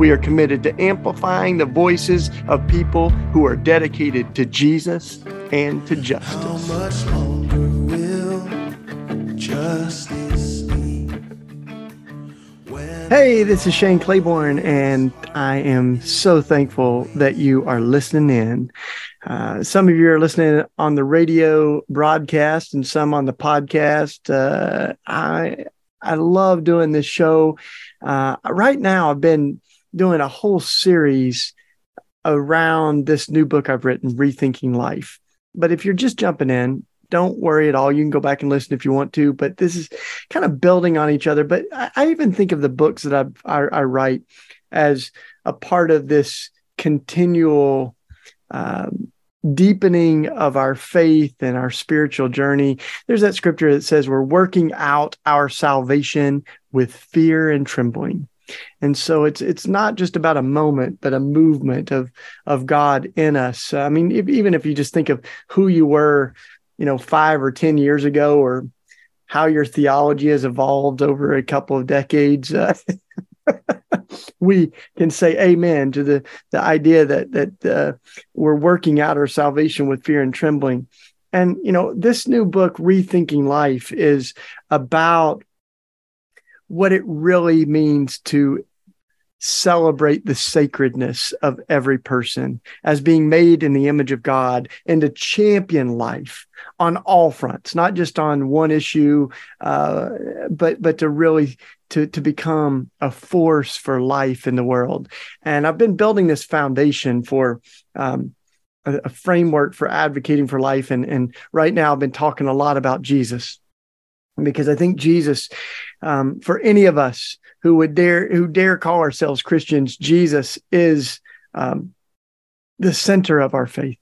We are committed to amplifying the voices of people who are dedicated to Jesus and to justice. Hey, this is Shane Claiborne, and I am so thankful that you are listening in. Uh, some of you are listening on the radio broadcast, and some on the podcast. Uh, I I love doing this show. Uh, right now, I've been doing a whole series around this new book I've written, Rethinking Life. But if you're just jumping in, don't worry at all. You can go back and listen if you want to, but this is kind of building on each other. But I, I even think of the books that I've, I, I write as a part of this continual um, deepening of our faith and our spiritual journey. There's that scripture that says we're working out our salvation with fear and trembling and so it's it's not just about a moment but a movement of of god in us. I mean if, even if you just think of who you were you know 5 or 10 years ago or how your theology has evolved over a couple of decades uh, we can say amen to the the idea that that uh, we're working out our salvation with fear and trembling. And you know this new book rethinking life is about what it really means to celebrate the sacredness of every person as being made in the image of God and to champion life on all fronts, not just on one issue, uh, but but to really to to become a force for life in the world. And I've been building this foundation for. Um, a, a framework for advocating for life and and right now I've been talking a lot about Jesus because I think Jesus, um, for any of us who would dare who dare call ourselves Christians, Jesus is um, the center of our faith.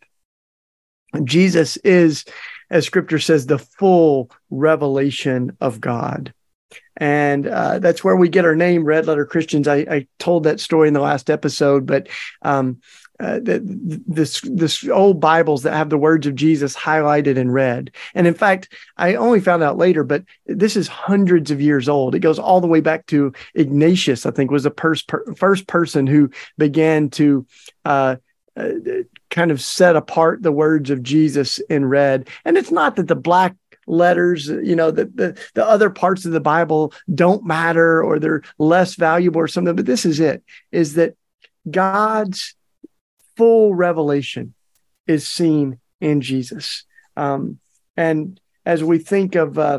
Jesus is, as Scripture says, the full revelation of God. And uh, that's where we get our name, Red Letter Christians. I, I, told that story in the last episode, but um, uh, the, this old Bibles that have the words of Jesus highlighted in red. And in fact, I only found out later, but this is hundreds of years old. It goes all the way back to Ignatius, I think, was the first per, first person who began to uh, uh, kind of set apart the words of Jesus in red. And it's not that the black letters you know the, the the other parts of the bible don't matter or they're less valuable or something but this is it is that god's full revelation is seen in Jesus. Um, and as we think of uh,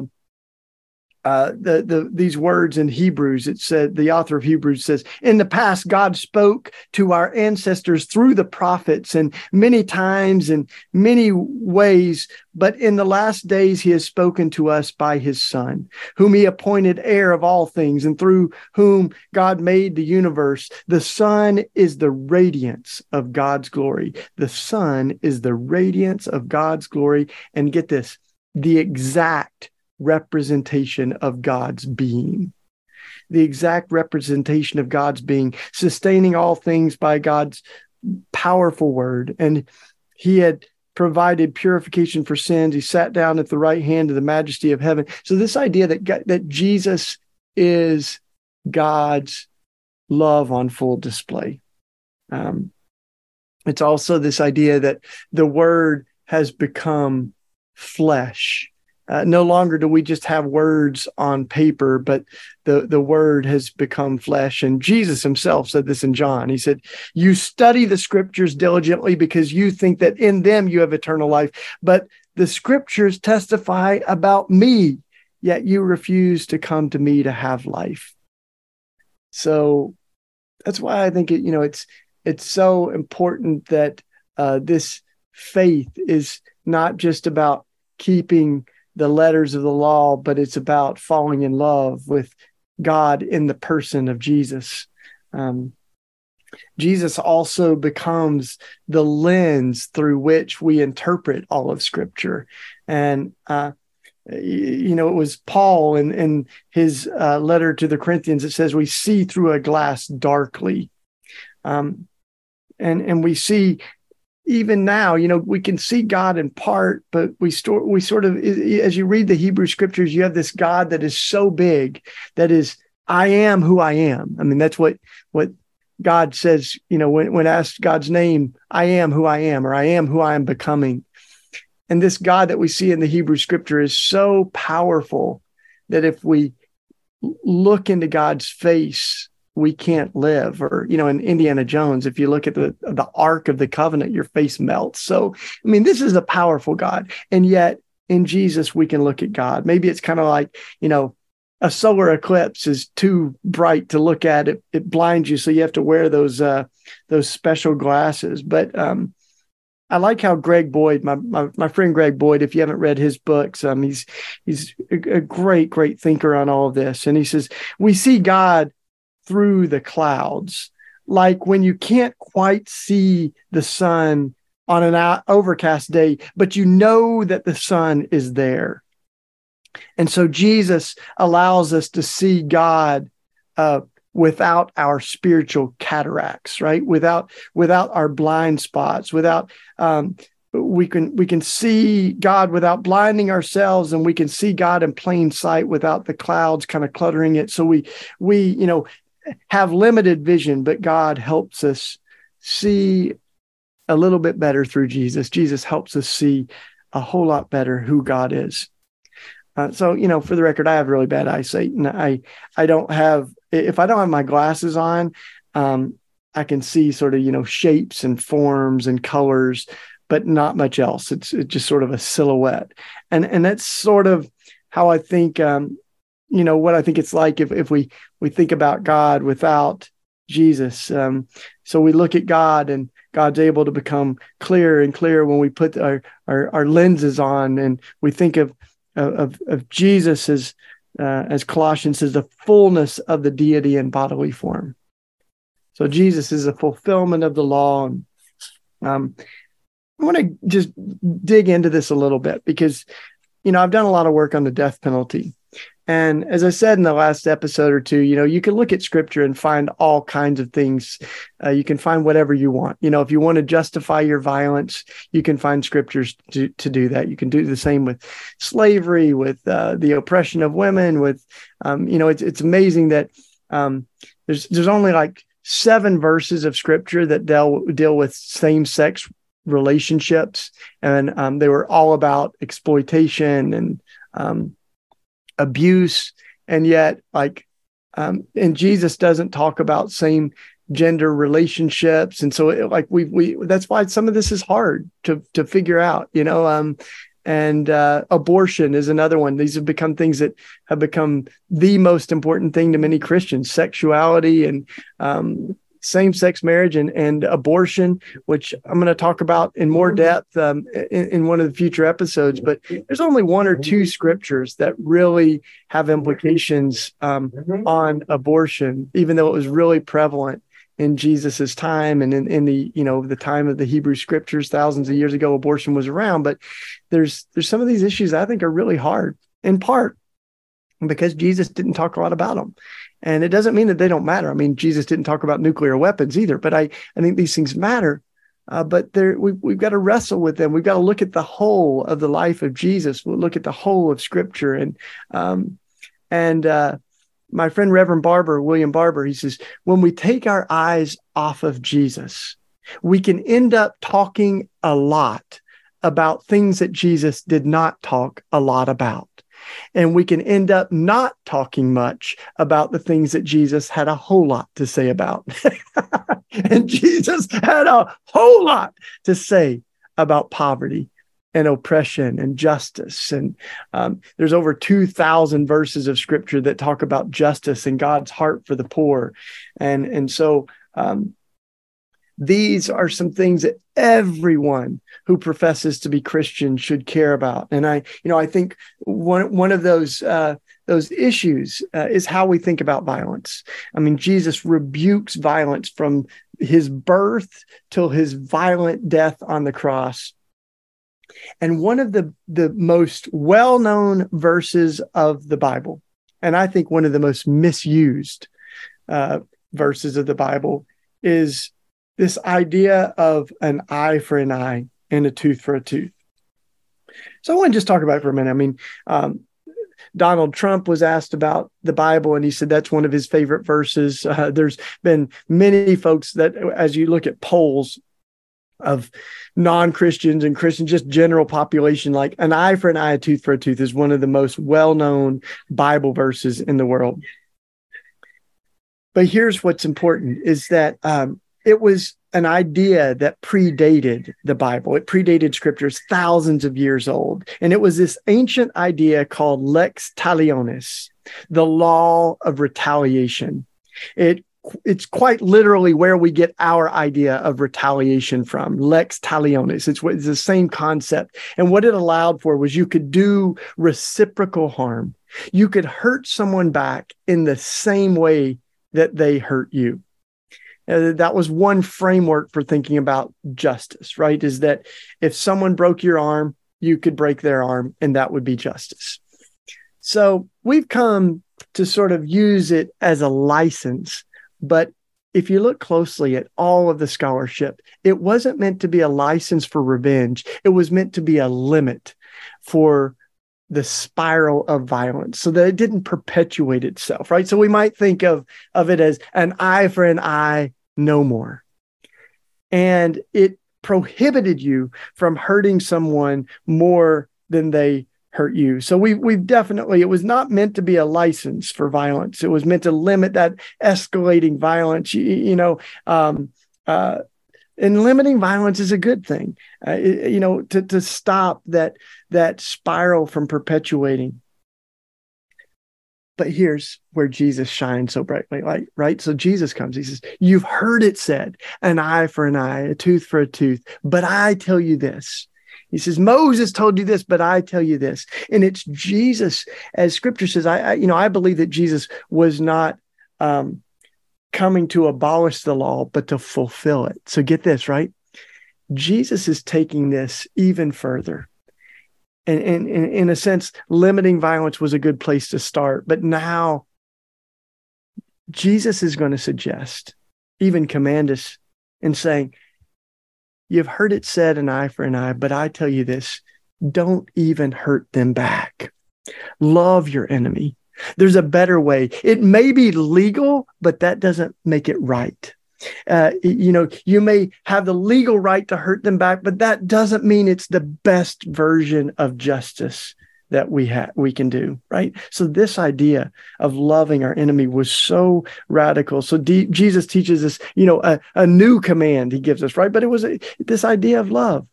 uh, the, the these words in Hebrews. It said the author of Hebrews says, "In the past, God spoke to our ancestors through the prophets, and many times and many ways. But in the last days, He has spoken to us by His Son, whom He appointed heir of all things, and through whom God made the universe. The Son is the radiance of God's glory. The Son is the radiance of God's glory. And get this, the exact." Representation of God's being. The exact representation of God's being, sustaining all things by God's powerful word. And he had provided purification for sins. He sat down at the right hand of the majesty of heaven. So this idea that God, that Jesus is God's love on full display. Um, it's also this idea that the word has become flesh uh, no longer do we just have words on paper, but the, the word has become flesh. And Jesus himself said this in John. He said, You study the scriptures diligently because you think that in them you have eternal life, but the scriptures testify about me, yet you refuse to come to me to have life. So that's why I think it, you know, it's it's so important that uh, this faith is not just about keeping the letters of the law, but it's about falling in love with God in the person of Jesus. Um, Jesus also becomes the lens through which we interpret all of Scripture. And, uh, you know, it was Paul in, in his uh, letter to the Corinthians that says, We see through a glass darkly. Um, and, and we see even now, you know, we can see God in part, but we store, we sort of, as you read the Hebrew scriptures, you have this God that is so big that is, I am who I am. I mean, that's what, what God says, you know, when, when asked God's name, I am who I am, or I am who I am becoming. And this God that we see in the Hebrew scripture is so powerful that if we look into God's face, we can't live. Or, you know, in Indiana Jones, if you look at the, the Ark of the Covenant, your face melts. So, I mean, this is a powerful God. And yet in Jesus, we can look at God. Maybe it's kind of like, you know, a solar eclipse is too bright to look at it it blinds you so you have to wear those uh those special glasses but um I like how Greg Boyd, my, my, my friend Greg Boyd, if you haven't read his books, um, he's he's a, a great great thinker on all of this, and he says we see God through the clouds, like when you can't quite see the sun on an overcast day, but you know that the sun is there. And so Jesus allows us to see God uh, without our spiritual cataracts, right? Without without our blind spots, without um, we can we can see God without blinding ourselves, and we can see God in plain sight without the clouds kind of cluttering it. So we we you know have limited vision, but God helps us see a little bit better through Jesus. Jesus helps us see a whole lot better who God is. Uh, so you know, for the record, I have really bad eyesight, and I I don't have if I don't have my glasses on, um, I can see sort of you know shapes and forms and colors, but not much else. It's, it's just sort of a silhouette, and and that's sort of how I think um, you know what I think it's like if if we we think about God without Jesus. Um, so we look at God and God's able to become clearer and clearer when we put our, our, our lenses on and we think of of, of Jesus as, uh, as Colossians says, the fullness of the deity in bodily form. So Jesus is a fulfillment of the law. And, um, I want to just dig into this a little bit because, you know, I've done a lot of work on the death penalty. And as I said in the last episode or two, you know, you can look at scripture and find all kinds of things. Uh, you can find whatever you want. You know, if you want to justify your violence, you can find scriptures to, to do that. You can do the same with slavery, with uh, the oppression of women, with, um, you know, it's, it's amazing that um, there's, there's only like seven verses of scripture that deal, deal with same sex relationships. And um, they were all about exploitation and, um, abuse and yet like um and jesus doesn't talk about same gender relationships and so it, like we we that's why some of this is hard to to figure out you know um and uh, abortion is another one. These have become things that have become the most important thing to many Christians: sexuality and um, same sex marriage and, and abortion, which I'm going to talk about in more depth um, in, in, one of the future episodes. But there's only one or two scriptures that really have implications um, on abortion, even though it was really prevalent in Jesus's time and in, in the you know the time of the Hebrew scriptures thousands of years ago abortion was around but there's there's some of these issues I think are really hard in part because Jesus didn't talk a lot about them and it doesn't mean that they don't matter. I mean, Jesus didn't talk about nuclear weapons either, but I, I think these things matter. Uh, but there, we, we've got to wrestle with them. We've got to look at the whole of the life of Jesus. We'll look at the whole of Scripture. And um, and uh, my friend Reverend Barber, William Barber, he says, when we take our eyes off of Jesus, we can end up talking a lot about things that Jesus did not talk a lot about. And we can end up not talking much about the things that Jesus had a whole lot to say about. and Jesus had a whole lot to say about poverty and oppression and justice. And um, there's over 2,000 verses of scripture that talk about justice and God's heart for the poor. And, and so um, these are some things that everyone who professes to be Christian should care about. And I, you know, I think one one of those uh, those issues uh, is how we think about violence. I mean, Jesus rebukes violence from his birth till his violent death on the cross. And one of the, the most well known verses of the Bible, and I think one of the most misused uh, verses of the Bible, is this idea of an eye for an eye and a tooth for a tooth. So I want to just talk about it for a minute. I mean, um, Donald Trump was asked about the Bible, and he said that's one of his favorite verses. Uh, there's been many folks that, as you look at polls of non-Christians and Christians, just general population, like an eye for an eye, a tooth for a tooth is one of the most well-known Bible verses in the world. But here's what's important: is that um, it was an idea that predated the Bible. It predated scriptures thousands of years old. And it was this ancient idea called lex talionis, the law of retaliation. It it's quite literally where we get our idea of retaliation from lex talionis it's, it's the same concept and what it allowed for was you could do reciprocal harm you could hurt someone back in the same way that they hurt you uh, that was one framework for thinking about justice, right? Is that if someone broke your arm, you could break their arm, and that would be justice. So we've come to sort of use it as a license. But if you look closely at all of the scholarship, it wasn't meant to be a license for revenge, it was meant to be a limit for the spiral of violence so that it didn't perpetuate itself right so we might think of of it as an eye for an eye no more. And it prohibited you from hurting someone more than they hurt you. So we we've definitely it was not meant to be a license for violence. It was meant to limit that escalating violence. You, you know, um, uh, and limiting violence is a good thing. Uh, you know, to to stop that that spiral from perpetuating. But here's where Jesus shines so brightly, like, right? So Jesus comes, he says, You've heard it said, an eye for an eye, a tooth for a tooth. But I tell you this. He says, Moses told you this, but I tell you this. And it's Jesus, as scripture says, I, I you know, I believe that Jesus was not um, coming to abolish the law, but to fulfill it. So get this, right? Jesus is taking this even further and, and, and in a sense, limiting violence was a good place to start. But now Jesus is going to suggest, even command us in saying, You've heard it said an eye for an eye, but I tell you this don't even hurt them back. Love your enemy. There's a better way. It may be legal, but that doesn't make it right. Uh, you know, you may have the legal right to hurt them back, but that doesn't mean it's the best version of justice that we have we can do right? So this idea of loving our enemy was so radical. So D- jesus teaches us you know a, a new command he gives us right? But it was a, this idea of love.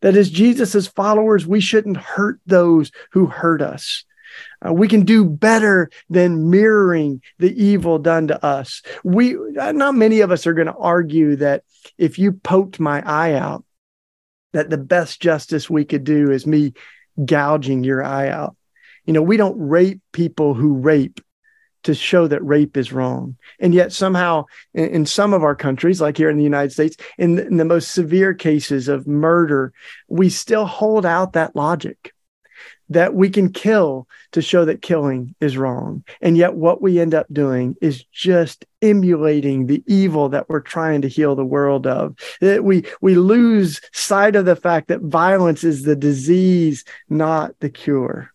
That as jesus's followers we shouldn't hurt those who hurt us uh, we can do better than mirroring the evil done to us. We uh, not many of us are going to argue that if you poked my eye out, that the best justice we could do is me gouging your eye out. You know, we don't rape people who rape to show that rape is wrong. And yet, somehow, in, in, some of our countries, like here in the United States, in in the most severe cases of murder, we still hold out that logic that we can kill to show that killing is wrong. And yet, what we end up doing is just emulating the evil that we're trying to heal the world of. That we, we lose sight of the fact that violence is the disease, not the cure.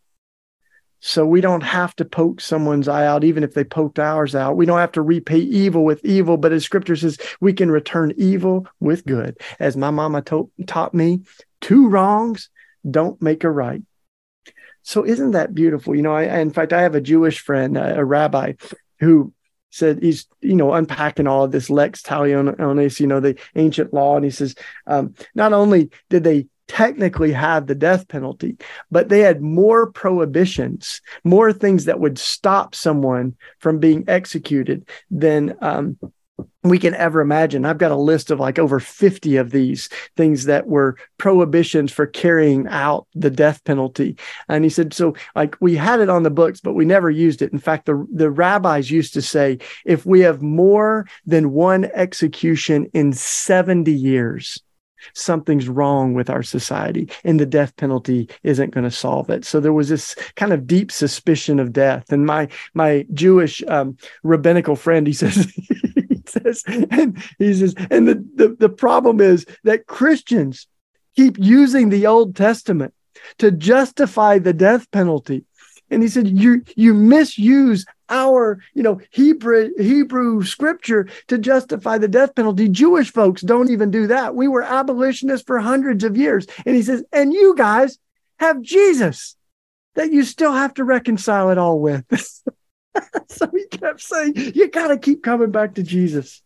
So we don't have to poke someone's eye out, even if they poked ours out. We don't have to repay evil with evil, but as scripture says, we can return evil with good. As my mama to- taught me, two wrongs don't make a right. So isn't that beautiful? You know, I, in fact, I have a Jewish friend, a, a rabbi, who said he's you know unpacking all of this lex talionis, you know, the ancient law, and he says um, not only did they technically have the death penalty, but they had more prohibitions, more things that would stop someone from being executed than um, we can ever imagine. I've got a list of like over 50 of these things that were prohibitions for carrying out the death penalty. And he said, so like we had it on the books, but we never used it. In fact, the, the rabbis used to say, if we have more than one execution in 70 years, something's wrong with our society and the death penalty isn't going to solve it so there was this kind of deep suspicion of death and my my jewish um, rabbinical friend he says and he says, and the, the, the problem is that Christians keep using the Old Testament to justify the death penalty. And he said, you, you misuse our, you know, Hebrew, Hebrew scripture to justify the death penalty. Jewish folks don't even do that. We were abolitionists for hundreds of years. And he says, and you guys have Jesus that you still have to reconcile it all with. so he kept saying, You got to keep coming back to Jesus.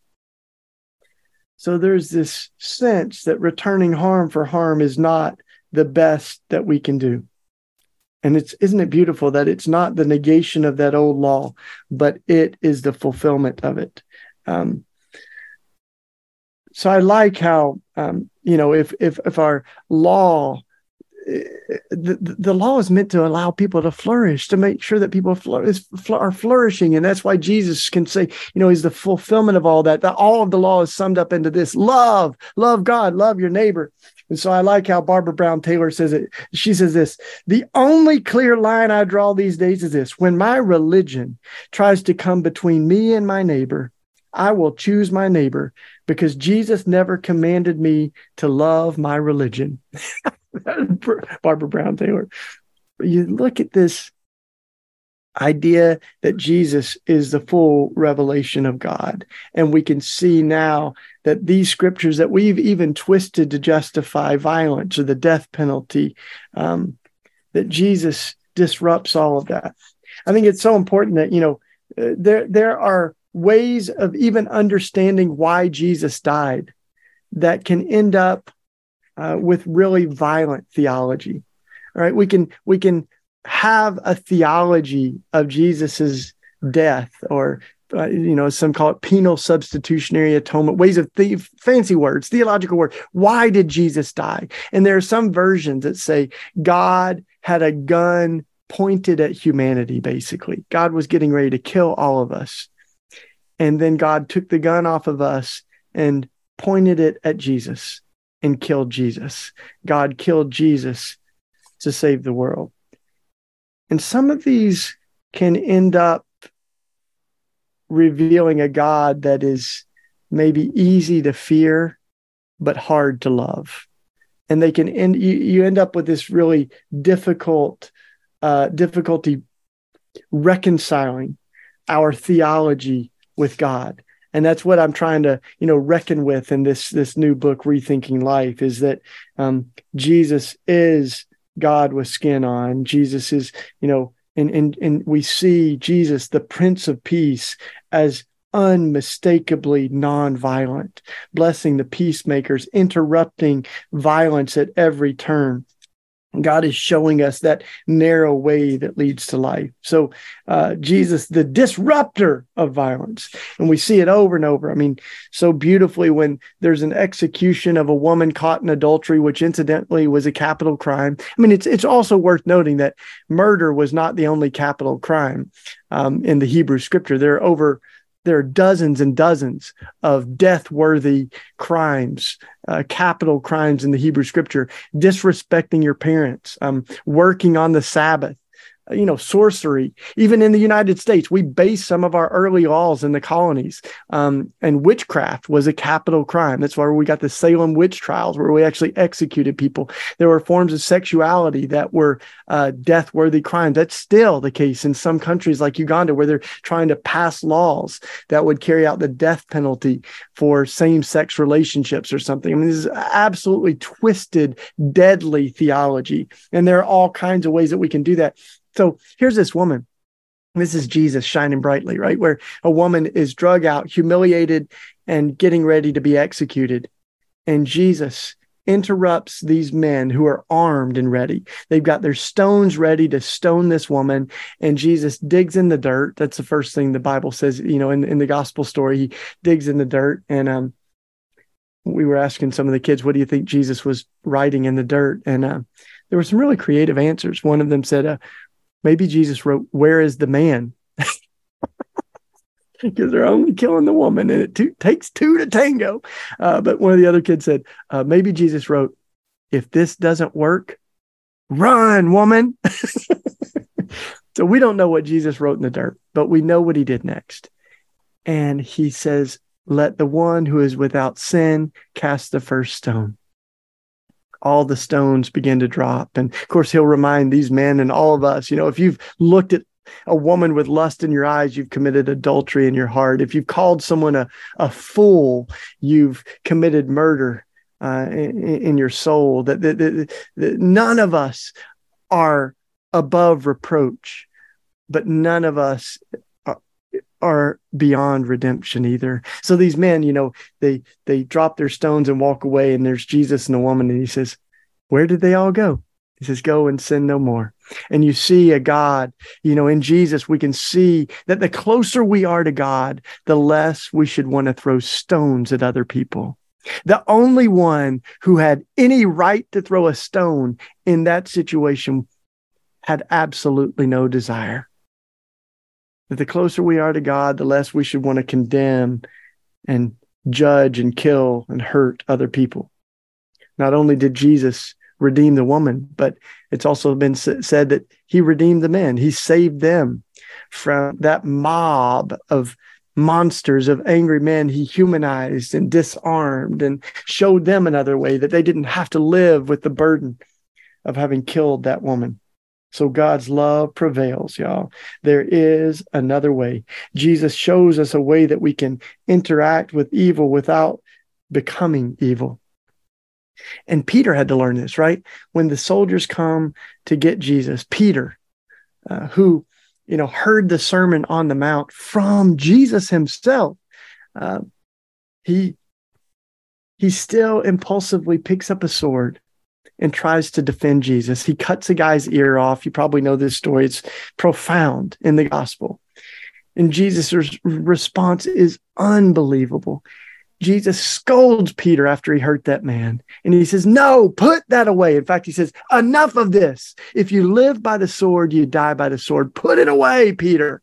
So there's this sense that returning harm for harm is not the best that we can do. And it's isn't it beautiful that it's not the negation of that old law, but it is the fulfillment of it. Um, so I like how um, you know if if if our law the, the law is meant to allow people to flourish, to make sure that people are flourishing. And that's why Jesus can say, you know, he's the fulfillment of all that. That all of the law is summed up into this love, love God, love your neighbor. And so I like how Barbara Brown Taylor says it. She says this The only clear line I draw these days is this when my religion tries to come between me and my neighbor, I will choose my neighbor because Jesus never commanded me to love my religion. Barbara Brown Taylor. You look at this idea that Jesus is the full revelation of God. And we can see now that these scriptures that we've even twisted to justify violence or the death penalty, um, that Jesus disrupts all of that. I think it's so important that, you know, uh, there, there are ways of even understanding why Jesus died that can end up uh, with really violent theology. All right, we can we can have a theology of Jesus's death, or uh, you know, some call it penal substitutionary atonement. Ways of the- fancy words, theological words. Why did Jesus die? And there are some versions that say God had a gun pointed at humanity. Basically, God was getting ready to kill all of us, and then God took the gun off of us and pointed it at Jesus and killed Jesus. God killed Jesus to save the world. And some of these can end up revealing a God that is maybe easy to fear, but hard to love. And they can end, you, you end up with this really difficult uh, difficulty reconciling our theology with God. And that's what i'm trying to you know reckon with in this this new book rethinking life is that um, jesus is god with skin on. Jesus is you know and and and we see jesus the prince of peace as unmistakably nonviolent blessing the peacemakers interrupting violence at every turn God is showing us that narrow way that leads to life. So, uh, Jesus, the disruptor of violence, and we see it over and over. I mean, so beautifully when there's an execution of a woman caught in adultery, which incidentally was a capital crime. I mean, it's it's also worth noting that murder was not the only capital crime um, in the Hebrew Scripture. There are over there are dozens and dozens of death worthy crimes, uh, capital crimes in the Hebrew scripture, disrespecting your parents, um, working on the Sabbath, you know, sorcery. Even in the United States, we base some of our early laws in the colonies. Um, and witchcraft was a capital crime. That's why we got the Salem witch trials, where we actually executed people. There were forms of sexuality that were uh, death worthy crimes. That's still the case in some countries like Uganda, where they're trying to pass laws that would carry out the death penalty for same sex relationships or something. I mean, this is absolutely twisted, deadly theology. And there are all kinds of ways that we can do that. So here's this woman. This is Jesus shining brightly, right? Where a woman is drug out, humiliated, and getting ready to be executed. And Jesus interrupts these men who are armed and ready. They've got their stones ready to stone this woman, and Jesus digs in the dirt. That's the first thing the Bible says, you know, in, in the gospel story, he digs in the dirt. And um, we were asking some of the kids, what do you think Jesus was writing in the dirt? And uh, there were some really creative answers. One of them said, uh, maybe Jesus wrote, Where is the man? because they're only killing the woman and it takes two to tango. Uh, but one of the other kids said, uh, maybe Jesus wrote, if this doesn't work, run, woman. so we don't know what Jesus wrote in the dirt, but we know what he did next. And he says, let the one who is without sin cast the first stone. All the stones begin to drop. And of course, he'll remind these men and all of us, you know, if you've looked at a woman with lust in your eyes, you've committed adultery in your heart. If you've called someone a, a fool, you've committed murder uh, in, in, your soul. That, that, that, that none of us are above reproach, but none of us are, beyond redemption either. So these men, you know, they they drop their stones and walk away, and there's Jesus and the woman, and he says, "Where did they all go?" He says, Go and sin no more. And you see a God, you know, in Jesus, we can see that the closer we are to God, the less we should want to throw stones at other people. The only one who had any right to throw a stone in that situation had absolutely no desire. That the closer we are to God, the less we should want to condemn and judge and kill and hurt other people. Not only did Jesus redeem the woman, but it's also been said that he redeemed the men. He saved them from that mob of monsters of angry men he humanized and disarmed and showed them another way that they didn't have to live with the burden of having killed that woman. So God's love prevails, y'all. There is another way. Jesus shows us a way that we can interact with evil without becoming evil. And Peter had to learn this, right? When the soldiers come to get Jesus, Peter, uh, who, you know, heard the Sermon on the Mount from Jesus himself, uh, he he still impulsively picks up a sword and tries to defend Jesus. He cuts a guy's ear off. You probably know this story. It's profound in the gospel. And Jesus' response is unbelievable. Jesus scolds Peter after he hurt that man. And he says, No, put that away. In fact, he says, Enough of this. If you live by the sword, you die by the sword. Put it away, Peter.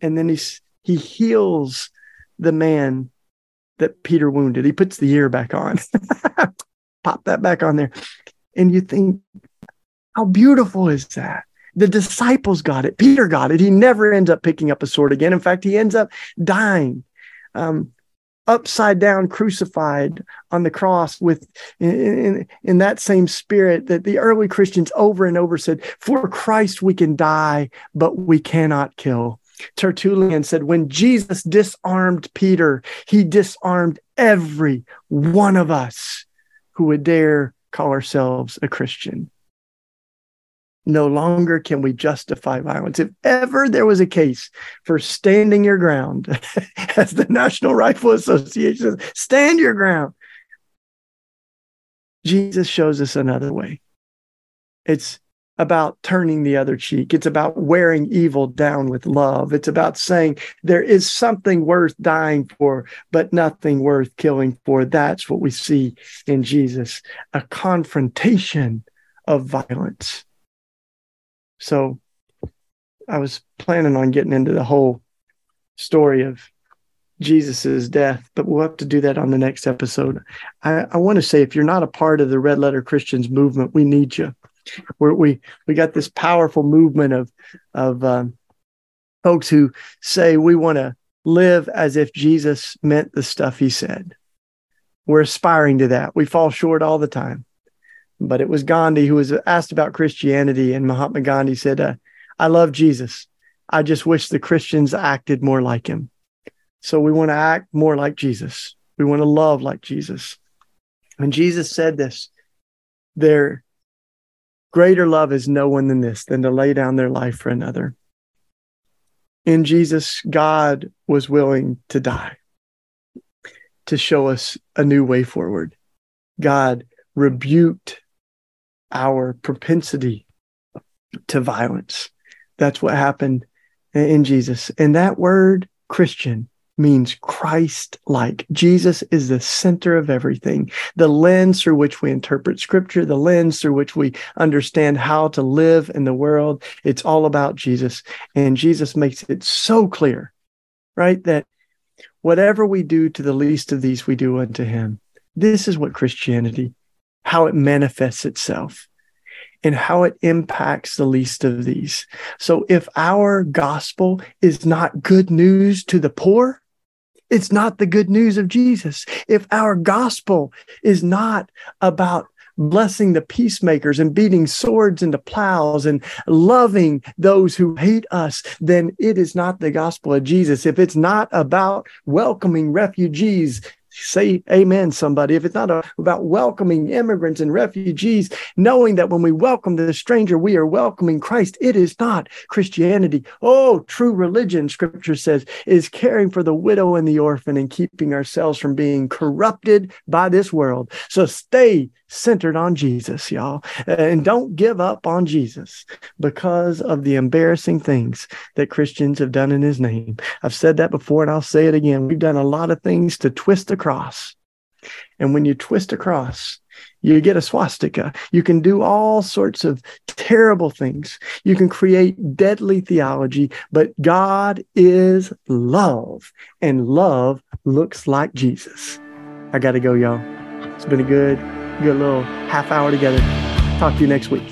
And then he's, he heals the man that Peter wounded. He puts the ear back on. Pop that back on there. And you think, how beautiful is that? The disciples got it. Peter got it. He never ends up picking up a sword again. In fact, he ends up dying. Um, upside down crucified on the cross with in, in, in, that same spirit that the early christians over and over said for christ we can die but we cannot kill tertullian said when jesus disarmed peter he disarmed every one of us who would dare call ourselves a christian no longer can we justify violence. If ever there was a case for standing your ground, as the National Rifle Association says, stand your ground. Jesus shows us another way. It's about turning the other cheek. It's about wearing evil down with love. It's about saying there is something worth dying for, but nothing worth killing for. That's what we see in Jesus a confrontation of violence. So I was planning on getting into the whole story of Jesus's death, but we'll have to do that on the next episode. I, I want to say if you're not a part of the Red Letter Christians movement, we need you. We're, we we got this powerful movement of of um, folks who say we want to live as if Jesus meant the stuff he said. We're aspiring to that. We fall short all the time but it was Gandhi who was asked about Christianity, and Mahatma Gandhi said, uh, I love Jesus. I just wish the Christians acted more like him. So we want to act more like Jesus. We want to love like Jesus. And Jesus said this their greater love is no one than this, than to lay down their life for another. In Jesus, God was willing to die to show us a new way forward. God rebuked our propensity to violence. That's what happened in Jesus. And that word Christian means Christ like. Jesus is the center of everything, the lens through which we interpret scripture, the lens through which we understand how to live in the world. It's all about Jesus. And Jesus makes it so clear, right? That whatever we do to the least of these, we do unto him. This is what Christianity, how it manifests itself and how it impacts the least of these. So if our gospel is not good news to the poor, it's not the good news of Jesus. If our gospel is not about blessing the peacemakers and beating swords into plows and loving those who hate us, then it is not the gospel of Jesus. If it's not about welcoming refugees say amen somebody if it's not a, about welcoming immigrants and refugees knowing that when we welcome the stranger we are welcoming christ it is not christianity oh true religion scripture says is caring for the widow and the orphan and keeping ourselves from being corrupted by this world so stay centered on Jesus, y'all. And don't give up on Jesus because of the embarrassing things that Christians have done in his name. I've said that before and I'll say it again. We've done a lot of things to twist the cross. And when you twist a cross, you get a swastika. You can do all sorts of terrible things. You can create deadly theology, but God is love, and love looks like Jesus. I got to go, y'all. It's been a good good little half hour together. Talk to you next week.